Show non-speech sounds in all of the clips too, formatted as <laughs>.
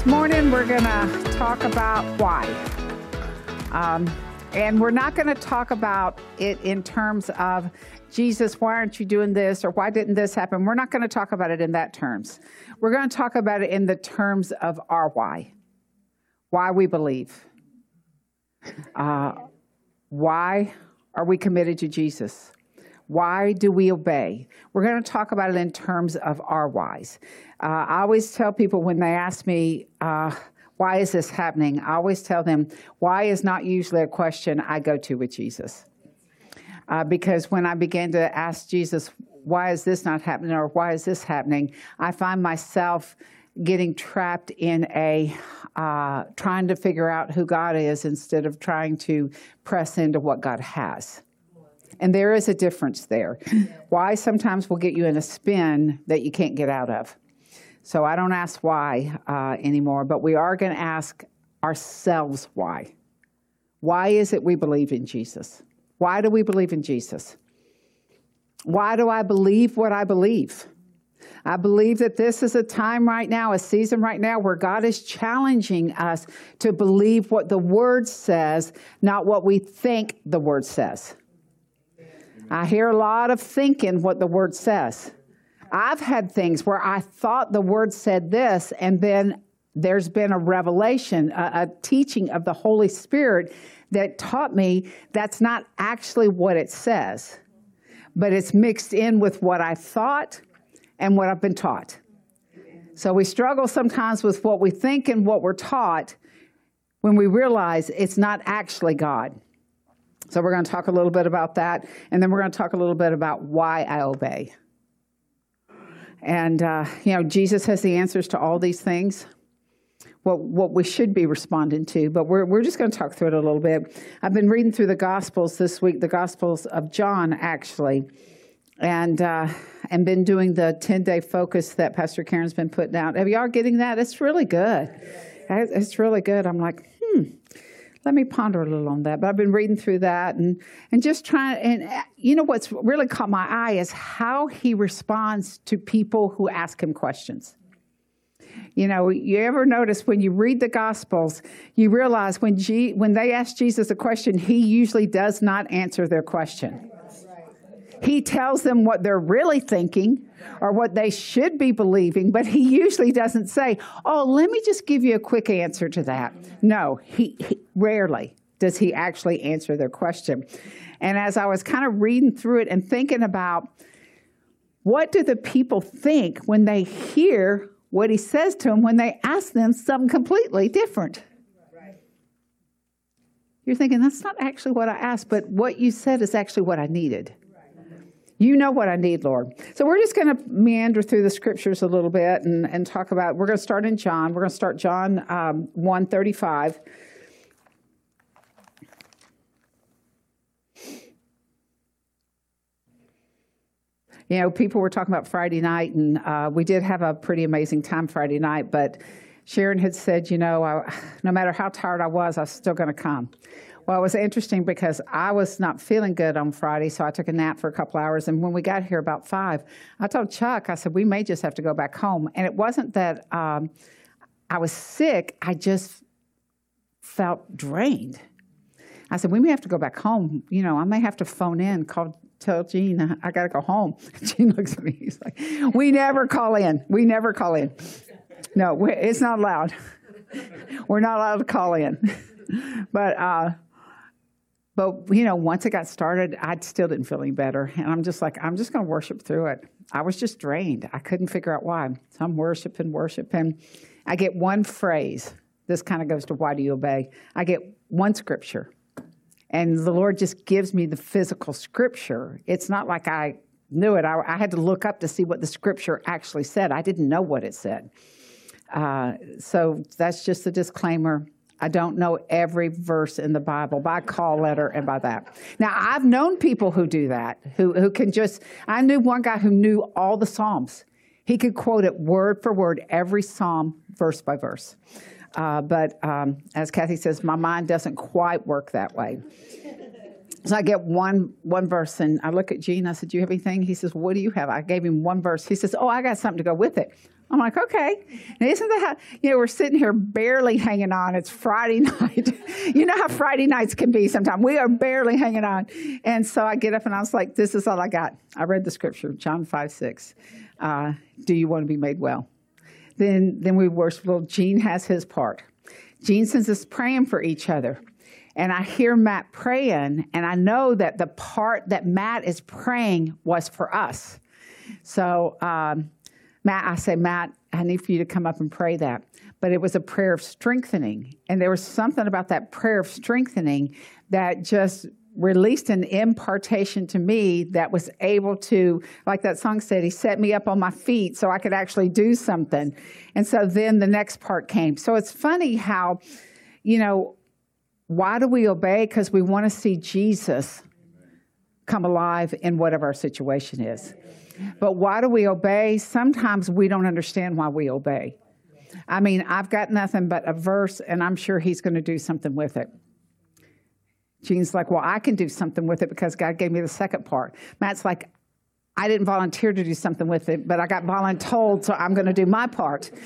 This morning we're going to talk about why. Um, and we're not going to talk about it in terms of Jesus, why aren't you doing this? Or why didn't this happen? We're not going to talk about it in that terms. We're going to talk about it in the terms of our why. Why we believe. Uh, why are we committed to Jesus? Why do we obey? We're going to talk about it in terms of our whys. Uh, I always tell people when they ask me, uh, why is this happening? I always tell them, why is not usually a question I go to with Jesus. Uh, because when I began to ask Jesus, why is this not happening or why is this happening, I find myself getting trapped in a uh, trying to figure out who God is instead of trying to press into what God has. And there is a difference there. <laughs> Why sometimes will get you in a spin that you can't get out of. So I don't ask why uh, anymore, but we are going to ask ourselves why. Why is it we believe in Jesus? Why do we believe in Jesus? Why do I believe what I believe? I believe that this is a time right now, a season right now, where God is challenging us to believe what the Word says, not what we think the Word says. I hear a lot of thinking what the Word says. I've had things where I thought the Word said this, and then there's been a revelation, a, a teaching of the Holy Spirit that taught me that's not actually what it says, but it's mixed in with what I thought and what I've been taught. So we struggle sometimes with what we think and what we're taught when we realize it's not actually God. So we're going to talk a little bit about that, and then we're going to talk a little bit about why I obey. And, uh, you know, Jesus has the answers to all these things what, what we should be responding to, but we're, we're just going to talk through it a little bit. I've been reading through the Gospels this week, the Gospels of John, actually, and, uh, and been doing the 10 day focus that Pastor Karen's been putting out. Have y'all getting that? It's really good. It's really good. I'm like, hmm, let me ponder a little on that. But I've been reading through that and, and just trying, and uh, you know what's really caught my eye is how he responds to people who ask him questions. You know, you ever notice when you read the Gospels, you realize when, G, when they ask Jesus a question, he usually does not answer their question. He tells them what they're really thinking or what they should be believing, but he usually doesn't say, Oh, let me just give you a quick answer to that. No, he, he rarely does he actually answer their question. And as I was kind of reading through it and thinking about what do the people think when they hear what he says to them when they ask them something completely different. You're thinking, that's not actually what I asked, but what you said is actually what I needed. You know what I need, Lord. So we're just going to meander through the scriptures a little bit and, and talk about, we're going to start in John. We're going to start John um, 135. you know, people were talking about Friday night, and uh, we did have a pretty amazing time Friday night. But Sharon had said, you know, I, no matter how tired I was, I was still going to come. Well, it was interesting because I was not feeling good on Friday, so I took a nap for a couple hours. And when we got here about five, I told Chuck, I said, we may just have to go back home. And it wasn't that um, I was sick, I just felt drained. I said, we may have to go back home. You know, I may have to phone in, call tell Gene I got to go home. <laughs> Gene looks at me. He's like, "We never call in. We never call in. No, it's not allowed. <laughs> We're not allowed to call in." <laughs> but uh, but you know, once it got started, I still didn't feel any better, and I'm just like, I'm just going to worship through it. I was just drained. I couldn't figure out why. So I'm worshiping, worshiping. I get one phrase. This kind of goes to why do you obey? I get one scripture and the Lord just gives me the physical scripture. It's not like I knew it. I, I, had to look up to see what the scripture actually said. I didn't know what it said. Uh, so that's just a disclaimer. I don't know every verse in the Bible by call letter and by that. Now, I've known people who do that, who, who can just, I knew one guy who knew all the Psalms. He could quote it word for word, every Psalm, verse by verse. Uh, but um, as Kathy says, my mind doesn't quite work that way. So I get one one verse, and I look at Gene. I said, "Do you have anything?" He says, "What do you have?" I gave him one verse. He says, "Oh, I got something to go with it." I'm like, okay. Isn't that you know, we're sitting here barely hanging on. It's Friday <laughs> night. you know how Friday nights can be sometimes. We are barely hanging on. And so I get up and I was like, this is all I got. I read the scripture, John 5, 6. Uh, do you want to be made well? Then, then we worship. Well, Gene has his part. Gene sends us praying for each other. And I hear Matt praying, and I know that the part that Matt is praying was for us. So, um, Matt, I say, Matt, I need for you to come up and pray that. But it was a prayer of strengthening. And there was something about that prayer of strengthening that just released an impartation to me that was able to, like that song said, he set me up on my feet so I could actually do something. And so then the next part came. So it's funny how, you know, why do we obey? Because we want to see Jesus come alive in whatever our situation is. But why do we obey? Sometimes we don't understand why we obey. I mean, I've got nothing but a verse, and I'm sure he's going to do something with it. Gene's like, well, I can do something with it because God gave me the second part. Matt's like, I didn't volunteer to do something with it, but I got voluntold, so I'm going to do my part. <laughs>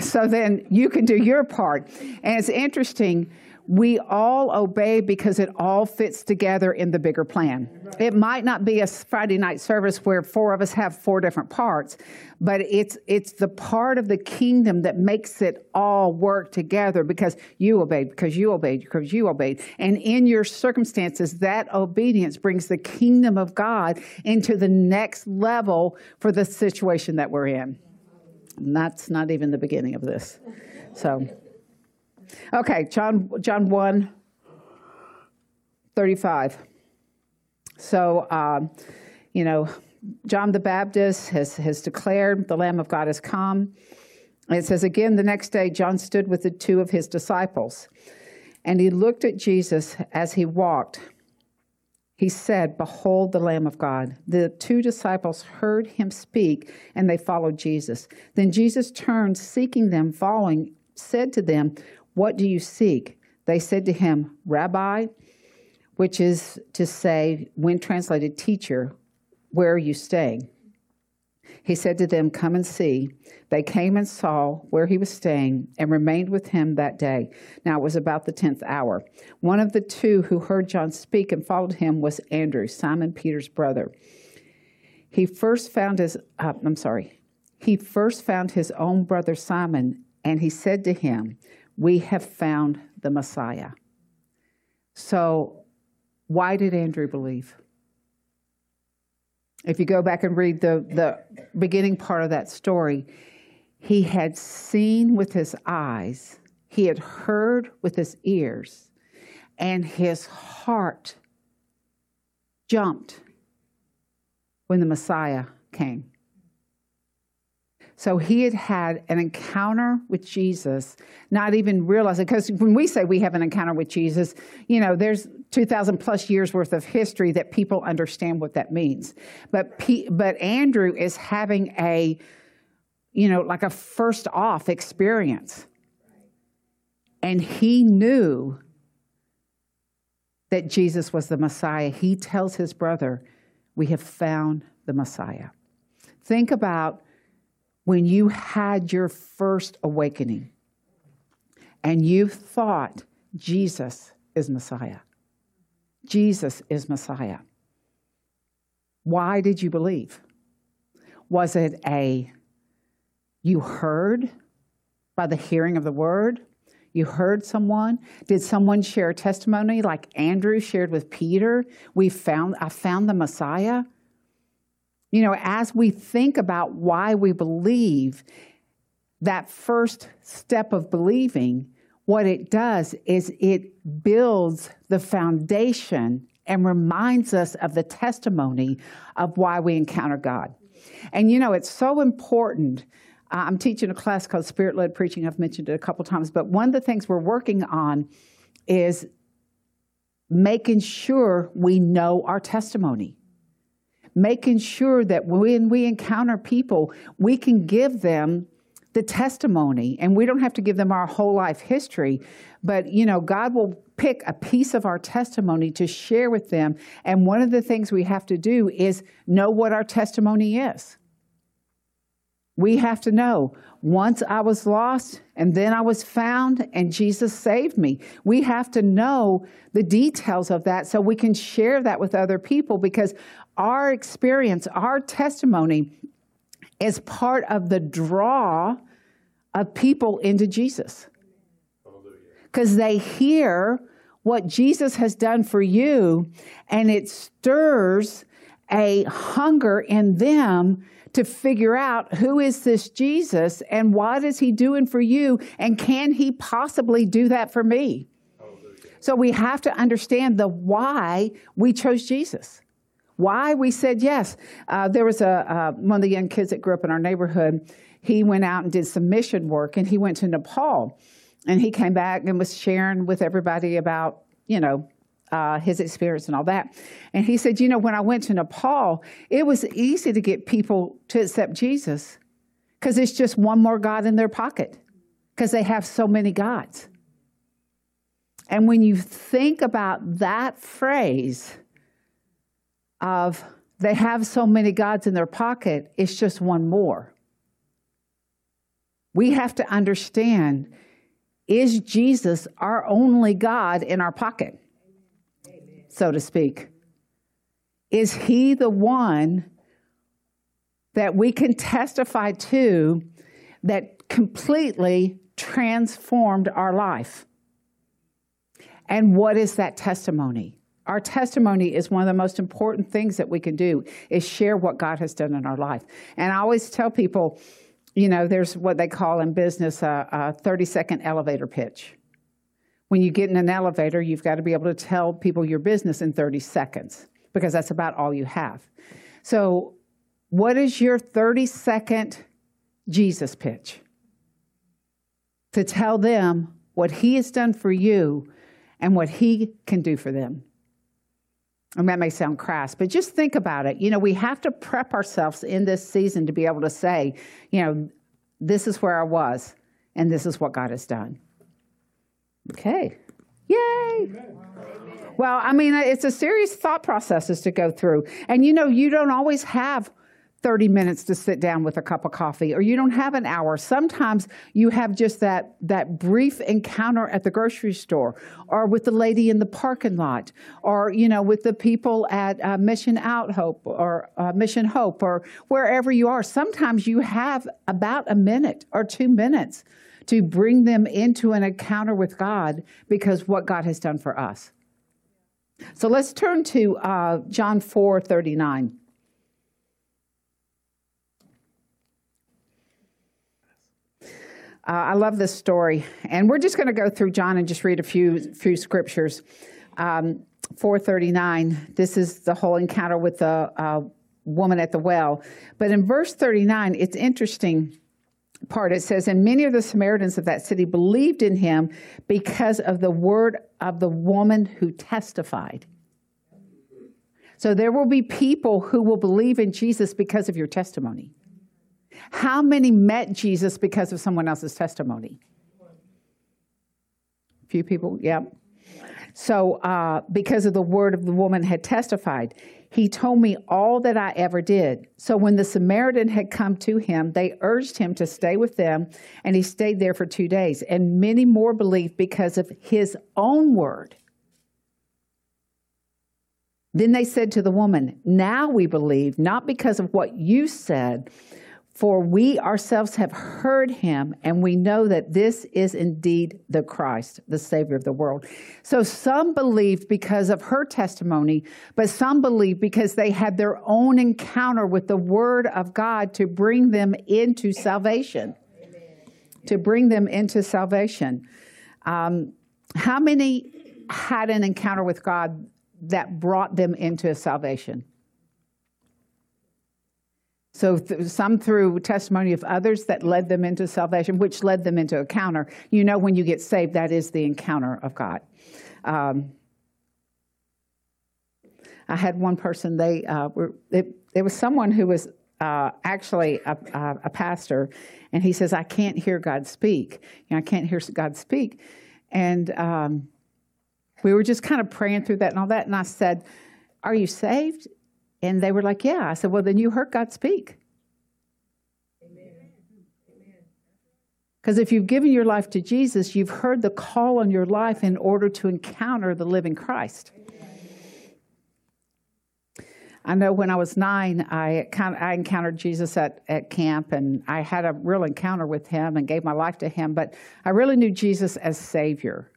So then you can do your part. And it's interesting we all obey because it all fits together in the bigger plan. It might not be a Friday night service where four of us have four different parts, but it's it's the part of the kingdom that makes it all work together because you obeyed, because you obeyed, because you obeyed. And in your circumstances, that obedience brings the kingdom of God into the next level for the situation that we're in. And that's not even the beginning of this. So Okay, John, John 1, 35. So, um, you know, John the Baptist has, has declared the Lamb of God has come. It says again, the next day, John stood with the two of his disciples, and he looked at Jesus as he walked. He said, Behold the Lamb of God. The two disciples heard him speak, and they followed Jesus. Then Jesus turned, seeking them, following, said to them, what do you seek? They said to him, Rabbi, which is to say, when translated, teacher, where are you staying? He said to them, Come and see. They came and saw where he was staying and remained with him that day. Now it was about the tenth hour. One of the two who heard John speak and followed him was Andrew, Simon Peter's brother. He first found his, uh, I'm sorry, he first found his own brother Simon, and he said to him, we have found the Messiah. So, why did Andrew believe? If you go back and read the, the beginning part of that story, he had seen with his eyes, he had heard with his ears, and his heart jumped when the Messiah came. So he had had an encounter with Jesus, not even realizing, because when we say we have an encounter with Jesus, you know, there's 2,000 plus years worth of history that people understand what that means. But, P, but Andrew is having a, you know, like a first off experience. And he knew that Jesus was the Messiah. He tells his brother, We have found the Messiah. Think about when you had your first awakening and you thought Jesus is Messiah. Jesus is Messiah. Why did you believe? Was it a you heard by the hearing of the word? You heard someone? Did someone share testimony like Andrew shared with Peter? We found I found the Messiah. You know, as we think about why we believe, that first step of believing, what it does is it builds the foundation and reminds us of the testimony of why we encounter God. And you know, it's so important. Uh, I'm teaching a class called Spirit Led Preaching. I've mentioned it a couple times, but one of the things we're working on is making sure we know our testimony. Making sure that when we encounter people, we can give them the testimony and we don't have to give them our whole life history but you know god will pick a piece of our testimony to share with them and one of the things we have to do is know what our testimony is we have to know once I was lost and then I was found and Jesus saved me. We have to know the details of that so we can share that with other people because our experience, our testimony is part of the draw of people into Jesus. Because they hear what Jesus has done for you and it stirs a hunger in them to figure out who is this Jesus and what is he doing for you and can he possibly do that for me? So we have to understand the why we chose Jesus. Why we said yes. Uh, there was a uh, one of the young kids that grew up in our neighborhood. He went out and did some mission work, and he went to Nepal, and he came back and was sharing with everybody about you know uh, his experience and all that. And he said, You know, when I went to Nepal, it was easy to get people to accept Jesus because it's just one more God in their pocket because they have so many gods. And when you think about that phrase of they have so many gods in their pocket, it's just one more. We have to understand is Jesus our only God in our pocket? so to speak? Is he the one that we can testify to that completely transformed our life? And what is that testimony? Our testimony is one of the most important things that we can do is share what God has done in our life. And I always tell people, you know, there's what they call in business a, a 30 second elevator pitch. When you get in an elevator, you've got to be able to tell people your business in 30 seconds because that's about all you have. So, what is your 30 second Jesus pitch? To tell them what He has done for you and what He can do for them. And that may sound crass, but just think about it. You know, we have to prep ourselves in this season to be able to say, you know, this is where I was, and this is what God has done. Okay. Yay. Well, I mean, it's a serious thought processes to go through. And you know, you don't always have 30 minutes to sit down with a cup of coffee or you don't have an hour sometimes you have just that that brief encounter at the grocery store or with the lady in the parking lot or you know with the people at uh, mission out hope or uh, mission hope or wherever you are sometimes you have about a minute or two minutes to bring them into an encounter with God because what God has done for us. So let's turn to uh, John 4 39. I love this story, and we're just going to go through John and just read a few few scriptures. Um, 439. This is the whole encounter with the uh, woman at the well. But in verse 39, it's interesting part, it says, And many of the Samaritans of that city believed in him because of the word of the woman who testified. So there will be people who will believe in Jesus because of your testimony. How many met Jesus because of someone else's testimony? A few people, yeah. So, uh, because of the word of the woman had testified, he told me all that I ever did. So when the Samaritan had come to him, they urged him to stay with them, and he stayed there for two days. And many more believed because of his own word. Then they said to the woman, Now we believe, not because of what you said, for we ourselves have heard him, and we know that this is indeed the Christ, the Savior of the world. So some believed because of her testimony, but some believed because they had their own encounter with the Word of God to bring them into salvation. Amen. To bring them into salvation. Um, how many had an encounter with God that brought them into salvation. So th- some through testimony of others that led them into salvation, which led them into encounter. You know, when you get saved, that is the encounter of God. Um, I had one person. They uh, were. It, it was someone who was uh, actually a, a, pastor, and he says, "I can't hear God speak. You know, I can't hear God speak." And um, we were just kind of praying through that and all that. And I said, "Are you saved?" And they were like, Yeah. I said, Well, then you heard God speak. Because if you've given your life to Jesus, you've heard the call on your life in order to encounter the living Christ. I know when I was nine, I, I encountered Jesus at, at camp, and I had a real encounter with him and gave my life to him, but I really knew Jesus as Savior.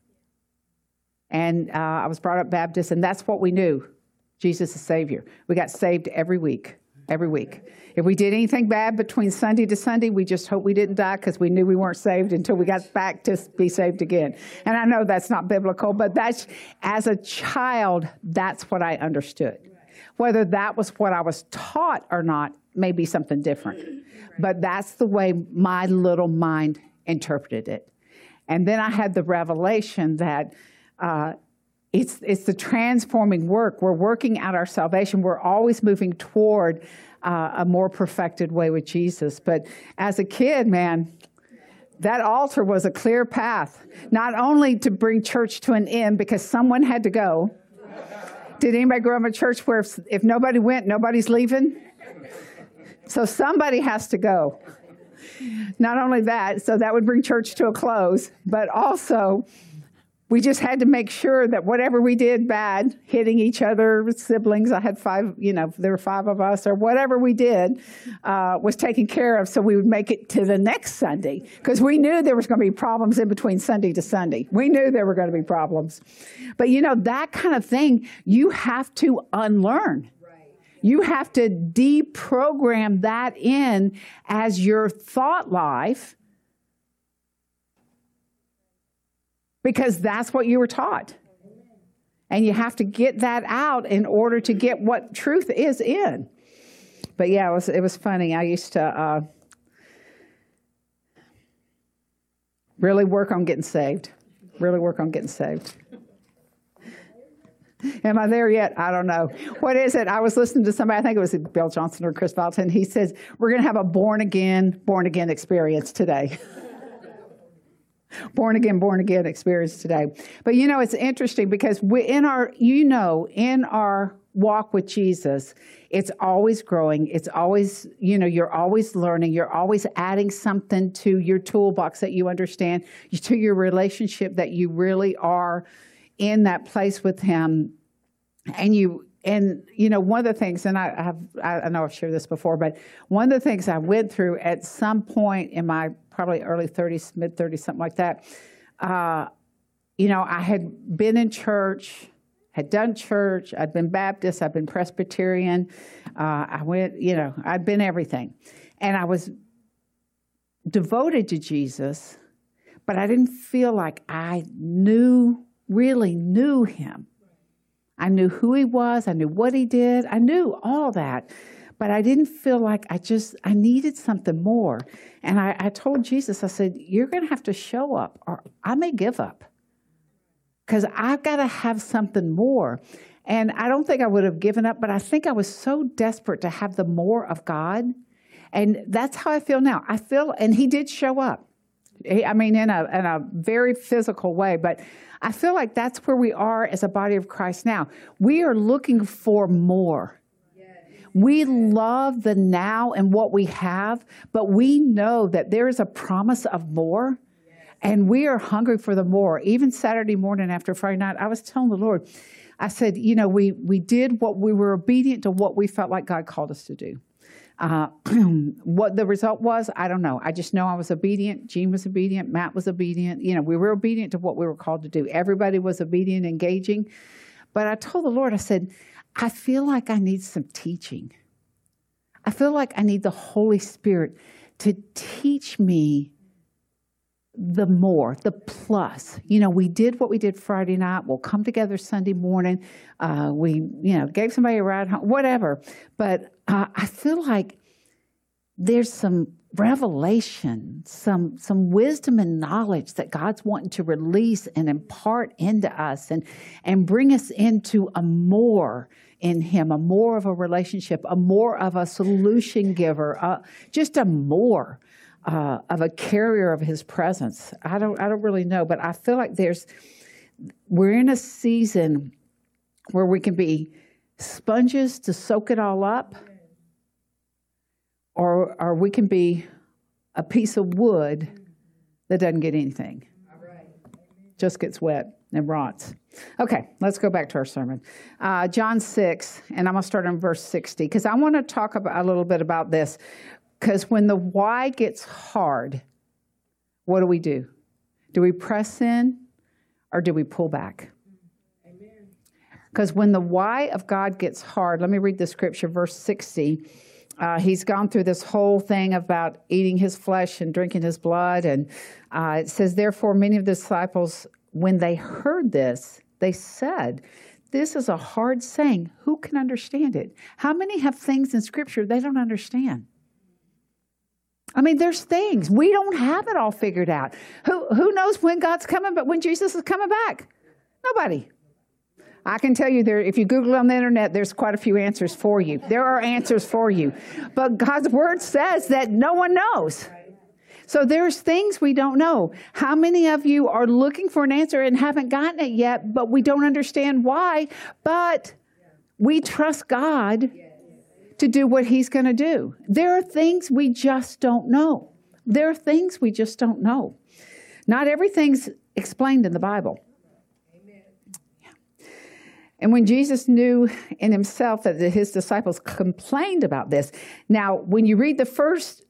And uh, I was brought up Baptist, and that's what we knew Jesus is Savior. We got saved every week, every week. If we did anything bad between Sunday to Sunday, we just hope we didn't die because we knew we weren't saved until we got back to be saved again. And I know that's not biblical, but that's, as a child, that's what I understood. Whether that was what I was taught or not may be something different. But that's the way my little mind interpreted it. And then I had the revelation that uh, it's, it's the transforming work. We're working out our salvation. We're always moving toward uh, a more perfected way with Jesus. But as a kid, man, that altar was a clear path, not only to bring church to an end because someone had to go. Did anybody grow up in a church where if, if nobody went, nobody's leaving? So somebody has to go. Not only that, so that would bring church to a close, but also we just had to make sure that whatever we did bad, hitting each other, siblings, I had five, you know, there were five of us, or whatever we did, uh, was taken care of so we would make it to the next Sunday. Because we knew there was going to be problems in between Sunday to Sunday. We knew there were going to be problems. But you know, that kind of thing, you have to unlearn. You have to deprogram that in as your thought life because that's what you were taught. And you have to get that out in order to get what truth is in. But yeah, it was, it was funny. I used to uh, really work on getting saved. Really work on getting saved. Am I there yet? I don't know. What is it? I was listening to somebody, I think it was Bill Johnson or Kris Vallotton. He says, We're going to have a born again, born again experience today. <laughs> born again, born again experience today. But you know, it's interesting because we, in our, you know, in our walk with Jesus, it's always growing. It's always, you know, you're always learning. You're always adding something to your toolbox that you understand, to your relationship that you really are in that place with Him. And you, and you know, one of the things, and I have, I know I've shared this before, but one of the things I went through at some point in my probably early 30s, mid 30s, something like that. Uh, you know, I had been in church, had done church, I'd been Baptist, I'd been Presbyterian, uh, I went, you know, I'd been everything. And I was devoted to Jesus, but I didn't feel like I knew, really knew him. I knew who he was, I knew what he did, I knew all that but I didn't feel like I just, I needed something more. And I, I told Jesus, I said, You're going to have to show up, or I may give up because I've got to have something more. And I don't think I would have given up, but I think I was so desperate to have the more of God. And that's how I feel now. I feel, and He did show up. I mean, in a, in a very physical way, but I feel like that's where we are as a body of Christ now. We are looking for more. We love the now and what we have, but we know that there is a promise of more. And we are hungry for the more. Even Saturday morning after Friday night, I was telling the Lord, I said, you know, we, we did what we were obedient to what we felt like God called us to do. Uh, <clears throat> what the result was, I don't know. I just know I was obedient. Gene was obedient. Matt was obedient. You know, we were obedient to what we were called to do. Everybody was obedient, engaging. But I told the Lord, I said, I feel like I need some teaching. I feel like I need the Holy Spirit to teach me the more, the plus. You know, we did what we did Friday night. We'll come together Sunday morning. Uh, we, you know, gave somebody a ride home, whatever. But uh, I feel like there's some revelation, some some wisdom and knowledge that God's wanting to release and impart into us and and bring us into a more in him, a more of a relationship, a more of a solution giver, uh, just a more uh, of a carrier of his presence. I don't I don't really know, but I feel like there's we're in a season where we can be sponges to soak it all up or, or we can be a piece of wood that doesn't get anything, just gets wet and rots. Okay, let's go back to our sermon. Uh, John 6, and I'm going to start in verse 60 because I want to talk about, a little bit about this. Because when the why gets hard, what do we do? Do we press in or do we pull back? Because when the why of God gets hard, let me read the scripture, verse 60. Uh, he's gone through this whole thing about eating his flesh and drinking his blood. And uh, it says, Therefore, many of the disciples, when they heard this, they said, This is a hard saying. Who can understand it? How many have things in Scripture they don't understand? I mean, there's things. We don't have it all figured out. Who, who knows when God's coming, but when Jesus is coming back? Nobody. I can tell you there, if you Google on the internet, there's quite a few answers for you. There are answers for you. But God's word says that no one knows. So there's things we don't know. How many of you are looking for an answer and haven't gotten it yet, but we don't understand why, but we trust God to do what he's going to do. There are things we just don't know. There are things we just don't know. Not everything's explained in the Bible. And when Jesus knew in himself that his disciples complained about this, now when you read the first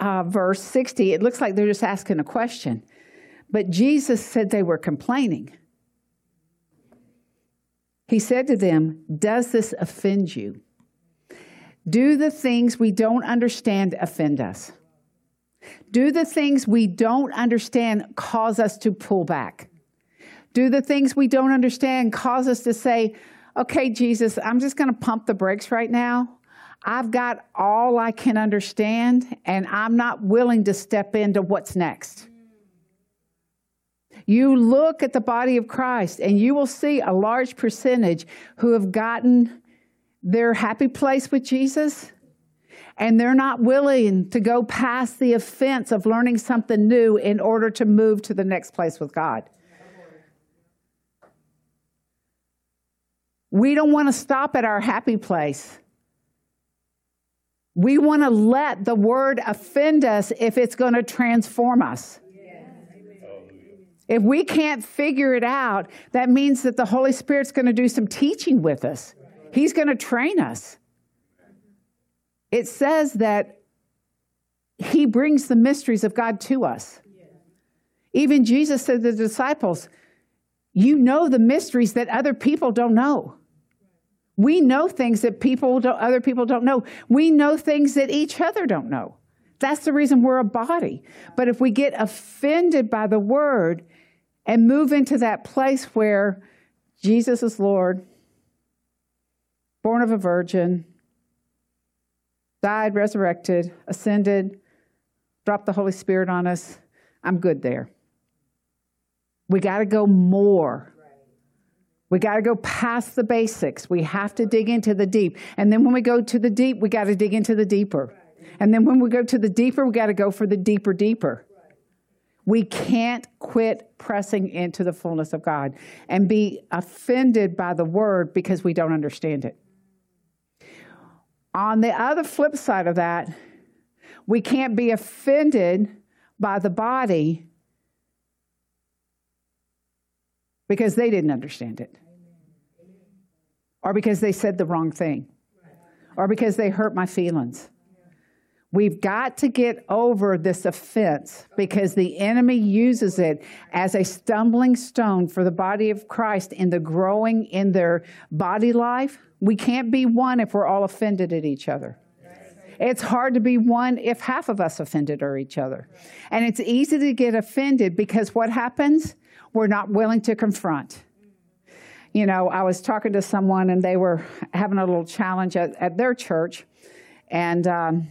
uh, verse 60, it looks like they're just asking a question. But Jesus said they were complaining. He said to them, Does this offend you? Do the things we don't understand offend us? Do the things we don't understand cause us to pull back? Do the things we don't understand cause us to say, okay, Jesus, I'm just going to pump the brakes right now? I've got all I can understand, and I'm not willing to step into what's next. You look at the body of Christ, and you will see a large percentage who have gotten their happy place with Jesus, and they're not willing to go past the offense of learning something new in order to move to the next place with God. We don't want to stop at our happy place. We want to let the word offend us if it's going to transform us. If we can't figure it out, that means that the Holy Spirit's going to do some teaching with us. He's going to train us. It says that He brings the mysteries of God to us. Even Jesus said to the disciples, You know the mysteries that other people don't know. We know things that people other people don't know. We know things that each other don't know. That's the reason we're a body. But if we get offended by the word and move into that place where Jesus is Lord, born of a virgin, died, resurrected, ascended, dropped the Holy Spirit on us, I'm good there. We got to go more we got to go past the basics. We have to dig into the deep. And then when we go to the deep, we got to dig into the deeper. And then when we go to the deeper, we got to go for the deeper, deeper. We can't quit pressing into the fullness of God and be offended by the word because we don't understand it. On the other flip side of that, we can't be offended by the body because they didn't understand it, or because they said the wrong thing, or because they hurt my feelings. We've got to get over this offense because the enemy uses it as a stumbling stone for the body of Christ in the growing in their body life. We can't be one if we're all offended at each other. It's hard to be one if half of us offended are each other. And it's easy to get offended because what happens? We're not willing to confront. You know, I was talking to someone and they were having a little challenge at, at their church. And um,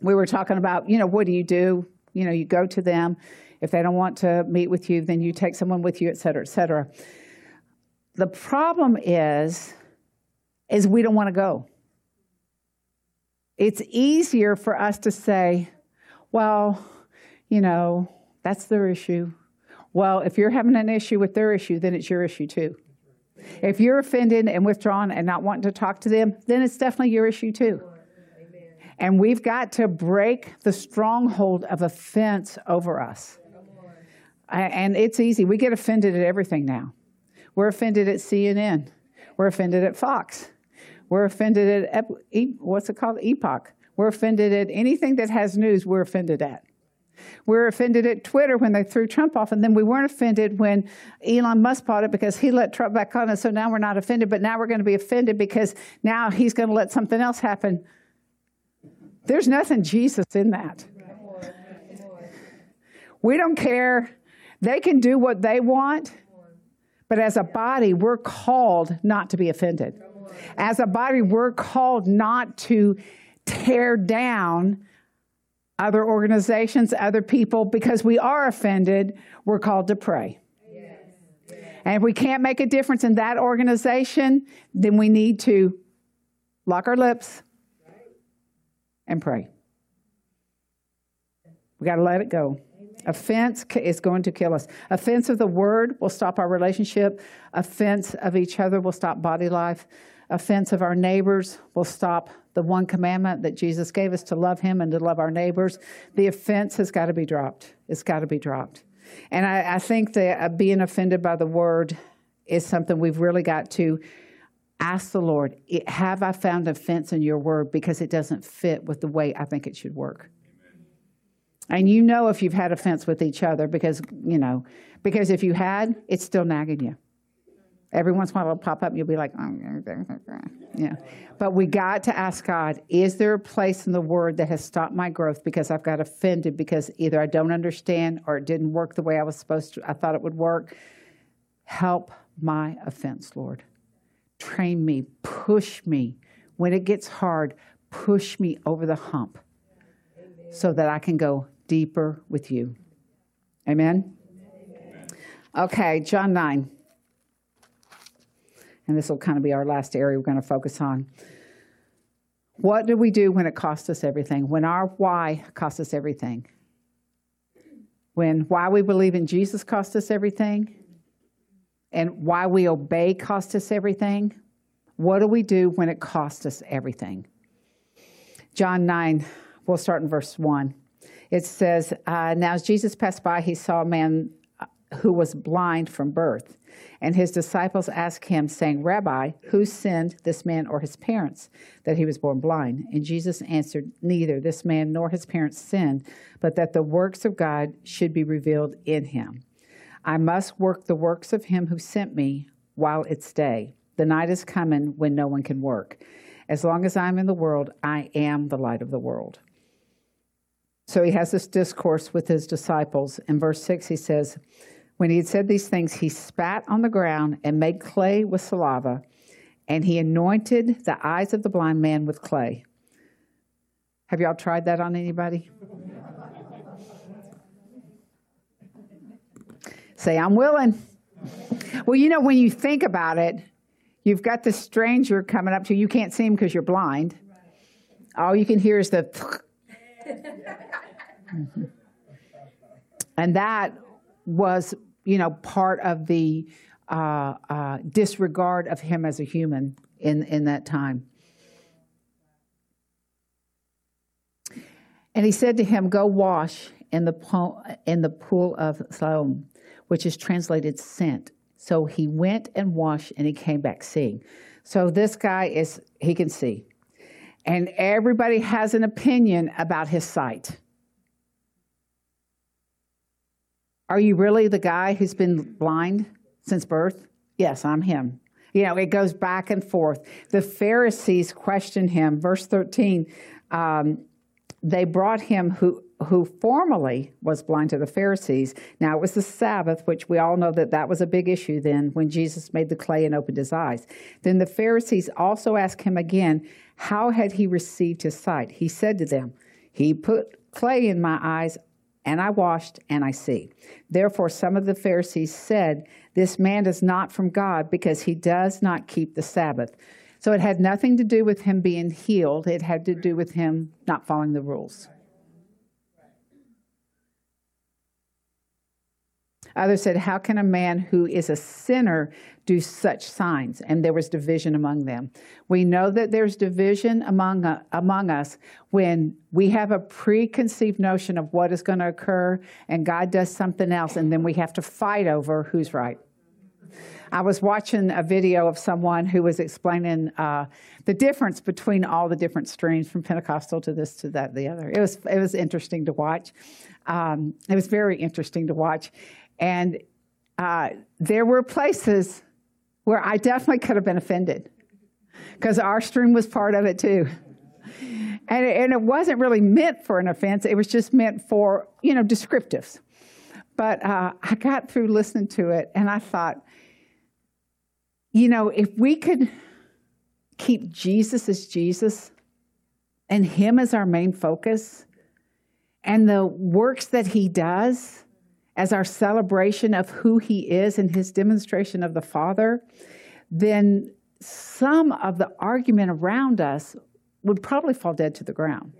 we were talking about, you know, what do you do? You know, you go to them. If they don't want to meet with you, then you take someone with you, et cetera, et cetera. The problem is, is we don't want to go. It's easier for us to say, well, you know, that's their issue. Well, if you're having an issue with their issue, then it's your issue too. If you're offended and withdrawn and not wanting to talk to them, then it's definitely your issue too. And we've got to break the stronghold of offense over us. And it's easy. We get offended at everything now. We're offended at CNN. We're offended at Fox. We're offended at, what's it called? Epoch. We're offended at anything that has news, we're offended at. We're offended at Twitter when they threw Trump off, and then we weren't offended when Elon Musk bought it because he let Trump back on, and so now we're not offended, but now we're going to be offended because now he's going to let something else happen. There's nothing Jesus in that. We don't care. They can do what they want, but as a body, we're called not to be offended. As a body, we're called not to tear down other organizations, other people, because we are offended, we're called to pray. And if we can't make a difference in that organization, then we need to lock our lips and pray. We got to let it go. Offense is going to kill us. Offense of the word will stop our relationship. Offense of each other will stop body life offense of our neighbors will stop the one commandment that Jesus gave us to love him and to love our neighbors. The offense has got to be dropped. It's got to be dropped. And I, I think that uh, being offended by the word is something we've really got to ask the Lord, have I found offense in your word because it doesn't fit with the way I think it should work? And you know if you've had offense with each other because, you know, because if you had, it's still nagging you. Every once in a while it'll pop up and you'll be like, oh, yeah. But we got to ask God, is there a place in the word that has stopped my growth because I've got offended because either I don't understand or it didn't work the way I was supposed to, I thought it would work? Help my offense, Lord. Train me, push me. When it gets hard, push me over the hump so that I can go deeper with you. Amen? Okay, John 9 and this will kind of be our last area we're going to focus on. What do we do when it costs us everything? When our why costs us everything? When why we believe in Jesus costs us everything? And why we obey costs us everything? What do we do when it costs us everything? John 9, we'll start in verse 1. It says, uh, Now as Jesus passed by, he saw a man who was blind from birth. And his disciples asked him, saying, Rabbi, who sinned, this man or his parents, that he was born blind? And Jesus answered, Neither this man nor his parents sinned, but that the works of God should be revealed in him. I must work the works of him who sent me while it's day. The night is coming when no one can work. As long as I'm in the world, I am the light of the world. So he has this discourse with his disciples. In verse 6, he says, when he had said these things, he spat on the ground and made clay with saliva, and he anointed the eyes of the blind man with clay. Have y'all tried that on anybody? Say, I'm willing. Well, you know, when you think about it, you've got the stranger coming up to you. You can't see him because you're blind. All you can hear is the. <laughs> mm-hmm. And that was you know, part of the uh, uh, disregard of him as a human in, in that time. And he said to him, Go wash in the, pool, in the pool of Siloam, which is translated sent. So he went and washed and he came back seeing. So this guy is, he can see. And everybody has an opinion about his sight. Are you really the guy who's been blind since birth? Yes, I'm him. You know, it goes back and forth. The Pharisees question him. Verse 13 um, they brought him who who formerly was blind to the Pharisees. Now it was the Sabbath, which we all know that that was a big issue then when Jesus made the clay and opened his eyes. Then the Pharisees also asked him again, how had he received his sight? He said to them, He put clay in my eyes, and I washed, and I see. Therefore, some of the Pharisees said, This man is not from God because he does not keep the Sabbath. So it had nothing to do with him being healed, it had to do with him not following the rules. Others said, How can a man who is a sinner do such signs? And there was division among them. We know that there's division among, uh, among us when we have a preconceived notion of what is going to occur and God does something else, and then we have to fight over who's right. I was watching a video of someone who was explaining uh, the difference between all the different streams from Pentecostal to this to that the other. It was it was interesting to watch. Um, it was very interesting to watch, and uh, there were places where I definitely could have been offended because our stream was part of it too. And it, and it wasn't really meant for an offense, it was just meant for, you know, descriptives. But uh, I got through listening to it and I thought, you know, if we could keep Jesus as Jesus and Him as our main focus and the works that He does, as our celebration of who he is and his demonstration of the Father, then some of the argument around us would probably fall dead to the ground.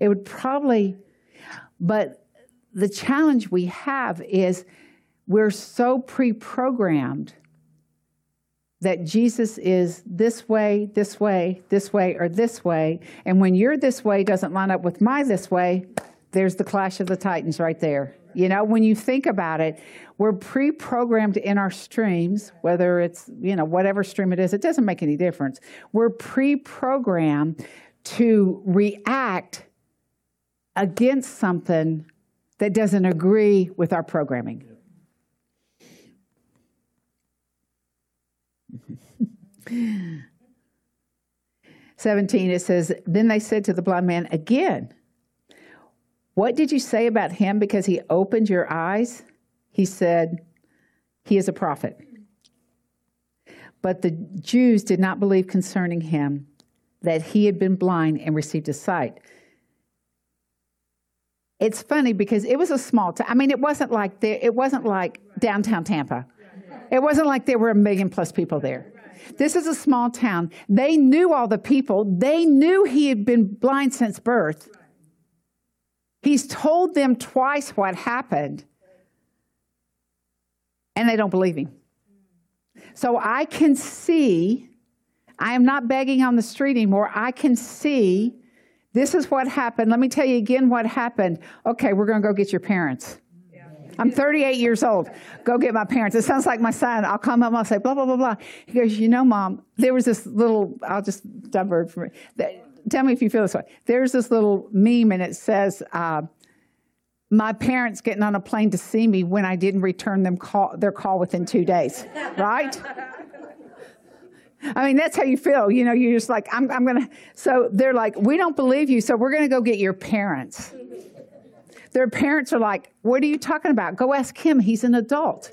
It would probably, but the challenge we have is we're so pre programmed that Jesus is this way, this way, this way, or this way. And when you're this way doesn't line up with my this way, there's the clash of the titans right there. You know, when you think about it, we're pre programmed in our streams, whether it's, you know, whatever stream it is, it doesn't make any difference. We're pre programmed to react against something that doesn't agree with our programming. <laughs> 17, it says, Then they said to the blind man again, what did you say about him because he opened your eyes? He said, He is a prophet. But the Jews did not believe concerning him that he had been blind and received a sight. It's funny because it was a small town. I mean, it wasn't like there, it wasn't like downtown Tampa. It wasn't like there were a million plus people there. This is a small town. They knew all the people. They knew he had been blind since birth. He's told them twice what happened, and they don't believe him. So I can see, I am not begging on the street anymore. I can see this is what happened. Let me tell you again what happened. Okay, we're going to go get your parents. I'm 38 years old. Go get my parents. It sounds like my son. I'll come up and I'll say, blah, blah, blah, blah. He goes, You know, mom, there was this little, I'll just divert from it tell me if you feel this way. There's this little meme, and it says, uh, "My parents getting on a plane to see me when I didn't return them call, their call within two days." <laughs> right? I mean, that's how you feel. You know, you're just like, I'm, I'm going to. So they're like, we don't believe you, so we're going to go get your parents. Their parents are like, what are you talking about? Go ask him. He's an adult.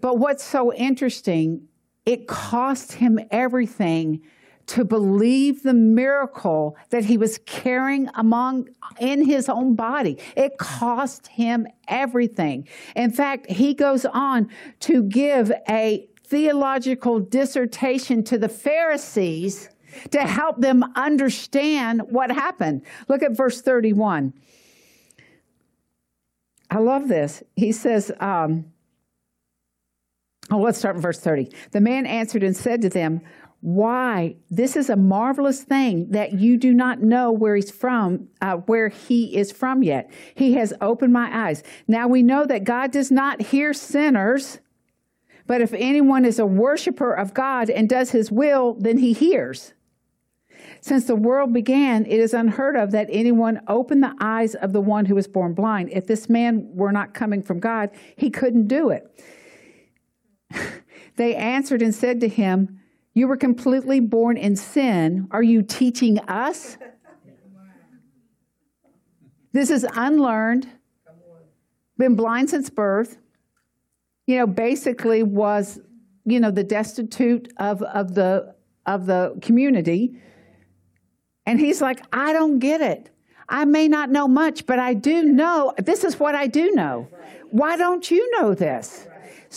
But what's so interesting, it cost him everything to believe the miracle that he was carrying among in his own body. It cost him everything. In fact, he goes on to give a theological dissertation to the Pharisees to help them understand what happened. Look at verse 31. I love this. He says, um, Oh, let's start in verse 30. The man answered and said to them, why this is a marvelous thing that you do not know where he's from uh, where he is from yet. He has opened my eyes. Now we know that god does not hear sinners but if anyone is a worshiper of god and does his will then he hears. Since the world began it is unheard of that anyone opened the eyes of the one who was born blind. If this man were not coming from god he couldn't do it. <laughs> They answered and said to him you were completely born in sin. Are you teaching us? This is unlearned, been blind since birth, you know, basically was, you know, the destitute of, of the of the community. And he's like, I don't get it. I may not know much, but I do know this is what I do know. Why don't you know this?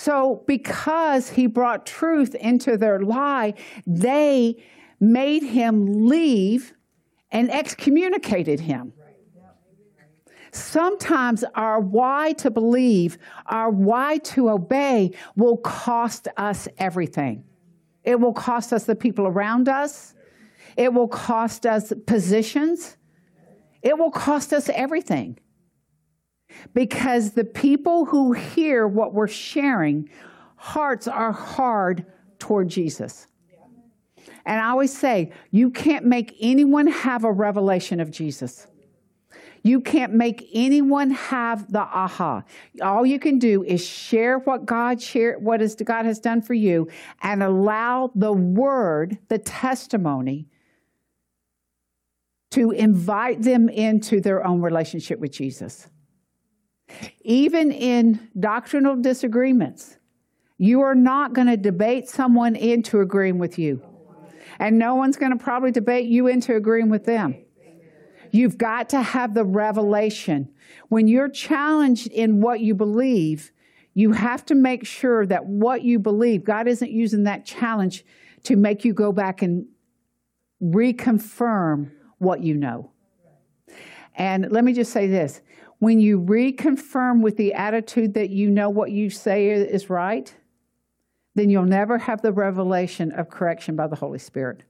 So, because he brought truth into their lie, they made him leave and excommunicated him. Sometimes our why to believe, our why to obey will cost us everything. It will cost us the people around us. It will cost us positions. It will cost us everything. Because the people who hear what we're sharing, hearts are hard toward Jesus. And I always say, you can't make anyone have a revelation of Jesus. You can't make anyone have the aha. All you can do is share what God share what is God has done for you and allow the word, the testimony to invite them into their own relationship with Jesus. Even in doctrinal disagreements, you are not going to debate someone into agreeing with you. And no one's going to probably debate you into agreeing with them. You've got to have the revelation. When you're challenged in what you believe, you have to make sure that what you believe, God isn't using that challenge to make you go back and reconfirm what you know. And let me just say this when you reconfirm with the attitude that you know what you say is right, then you'll never have the revelation of correction by the Holy Spirit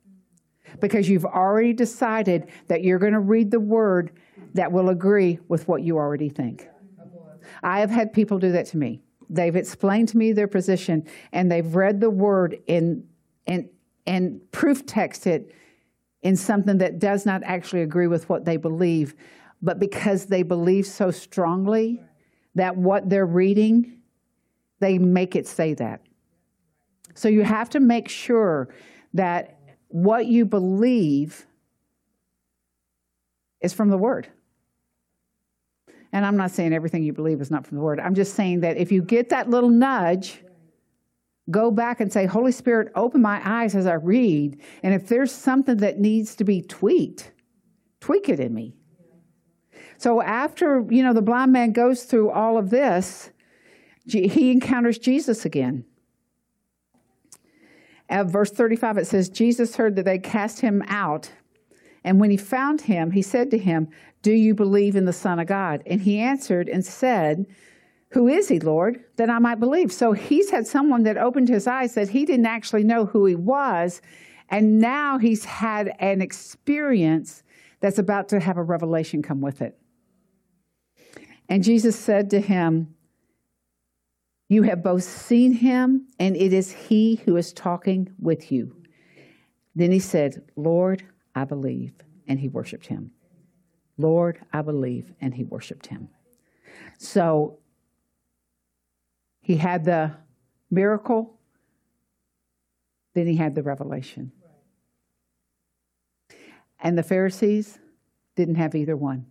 because you've already decided that you're going to read the word that will agree with what you already think. I have had people do that to me. They've explained to me their position and they've read the word in and and proof text it in something that does not actually agree with what they believe, but because they believe so strongly that what they're reading, they make it say that. So you have to make sure that what you believe is from the Word. And I'm not saying everything you believe is not from the Word. I'm just saying that if you get that little nudge, go back and say, Holy Spirit, open my eyes as I read. And if there's something that needs to be tweaked, tweak it in me. So after, you know, the blind man goes through all of this, he encounters Jesus again. At verse 35, it says, Jesus heard that they cast him out. And when he found him, he said to him, Do you believe in the Son of God? And he answered and said, Who is he, Lord, that I might believe? So he's had someone that opened his eyes that he didn't actually know who he was. And now he's had an experience that's about to have a revelation come with it. And Jesus said to him, you have both seen him, and it is he who is talking with you. Then he said, Lord, I believe. And he worshiped him. Lord, I believe. And he worshiped him. So he had the miracle, then he had the revelation. And the Pharisees didn't have either one.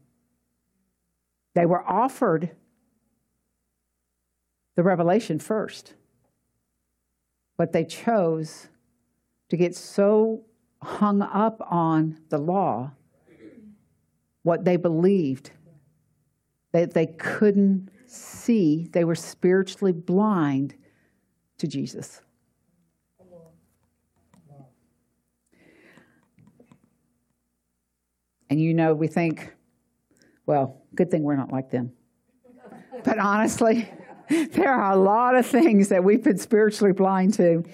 They were offered the revelation first. But they chose to get so hung up on the law, what they believed, that they couldn't see. They were spiritually blind to Jesus. And you know, we think, well, good thing we're not like them. But honestly, <laughs> there are a lot of things that we've been spiritually blind to.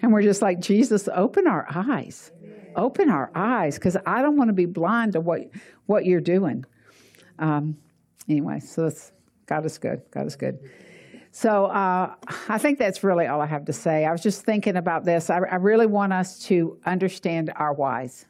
And we're just like, Jesus, open our eyes. Open our eyes, because I don't want to be blind to what, what you're doing. Um, anyway, so that's, God is good. God is good. So uh, I think that's really all I have to say. I was just thinking about this. I, I really want us to understand our whys,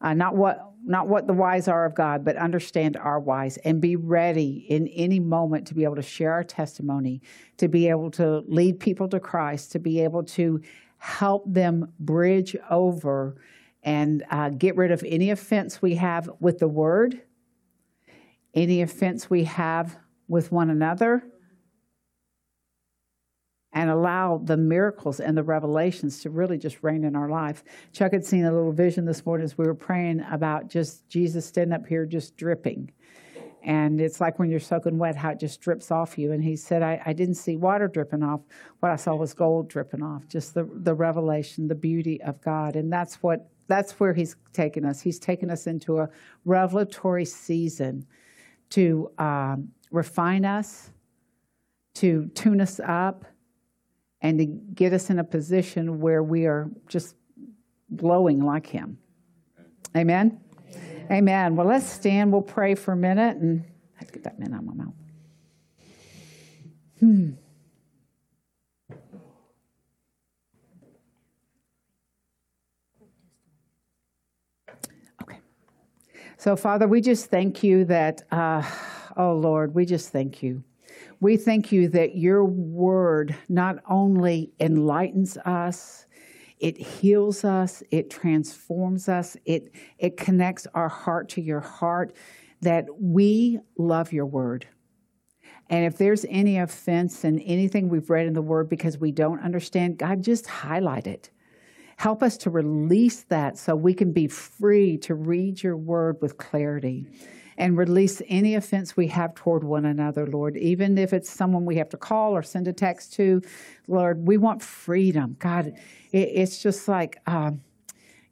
uh, not what not what the whys are of God, but understand our whys and be ready in any moment to be able to share our testimony, to be able to lead people to Christ, to be able to help them bridge over and uh, get rid of any offense we have with the word, any offense we have with one another and allow the miracles and the revelations to really just reign in our life. Chuck had seen a little vision this morning as we were praying about just Jesus standing up here just dripping. And it's like when you're soaking wet, how it just drips off you. And he said, I, I didn't see water dripping off. What I saw was gold dripping off, just the, the revelation, the beauty of God. And that's what that's where he's taken us. He's taken us into a revelatory season to um, refine us, to tune us up, and to get us in a position where we are just glowing like Him. Amen? Amen. Amen. Well, let's stand. We'll pray for a minute and get that man out of my mouth. Hmm. Okay. So, Father, we just thank you that, uh, oh Lord, we just thank you we thank you that your word not only enlightens us, it heals us, it transforms us, it, it connects our heart to your heart, that we love your word. And if there's any offense in anything we've read in the word because we don't understand, God, just highlight it. Help us to release that so we can be free to read your word with clarity and release any offense we have toward one another, Lord, even if it's someone we have to call or send a text to. Lord, we want freedom. God, it, it's just like, um,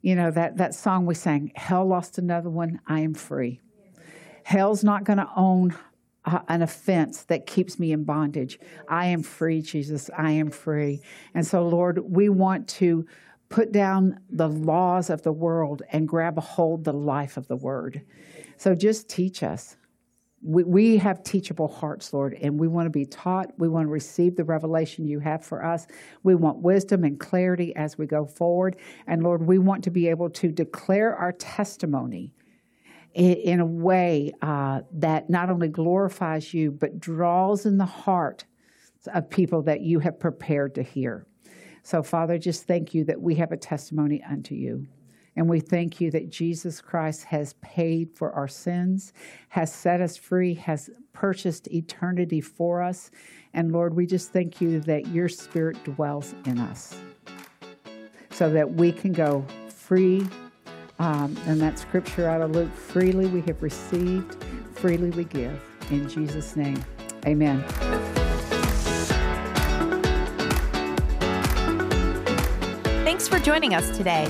you know, that, that song we sang, Hell lost another one, I am free. Hell's not going to own uh, an offense that keeps me in bondage. I am free, Jesus. I am free. And so, Lord, we want to put down the laws of the world and grab a hold the life of the word. So just teach us. We, we have teachable hearts, Lord, and we want to be taught. We want to receive the revelation you have for us. We want wisdom and clarity as we go forward. And Lord, we want to be able to declare our testimony in, in a way uh, that not only glorifies you, but draws in the heart of people that you have prepared to hear. So, Father, just thank you that we have a testimony unto you. And we thank you that Jesus Christ has paid for our sins, has set us free, has purchased eternity for us. And Lord, we just thank you that your spirit dwells in us so that we can go free. Um, and that scripture out of Luke freely we have received, freely we give. In Jesus' name, amen. Thanks for joining us today.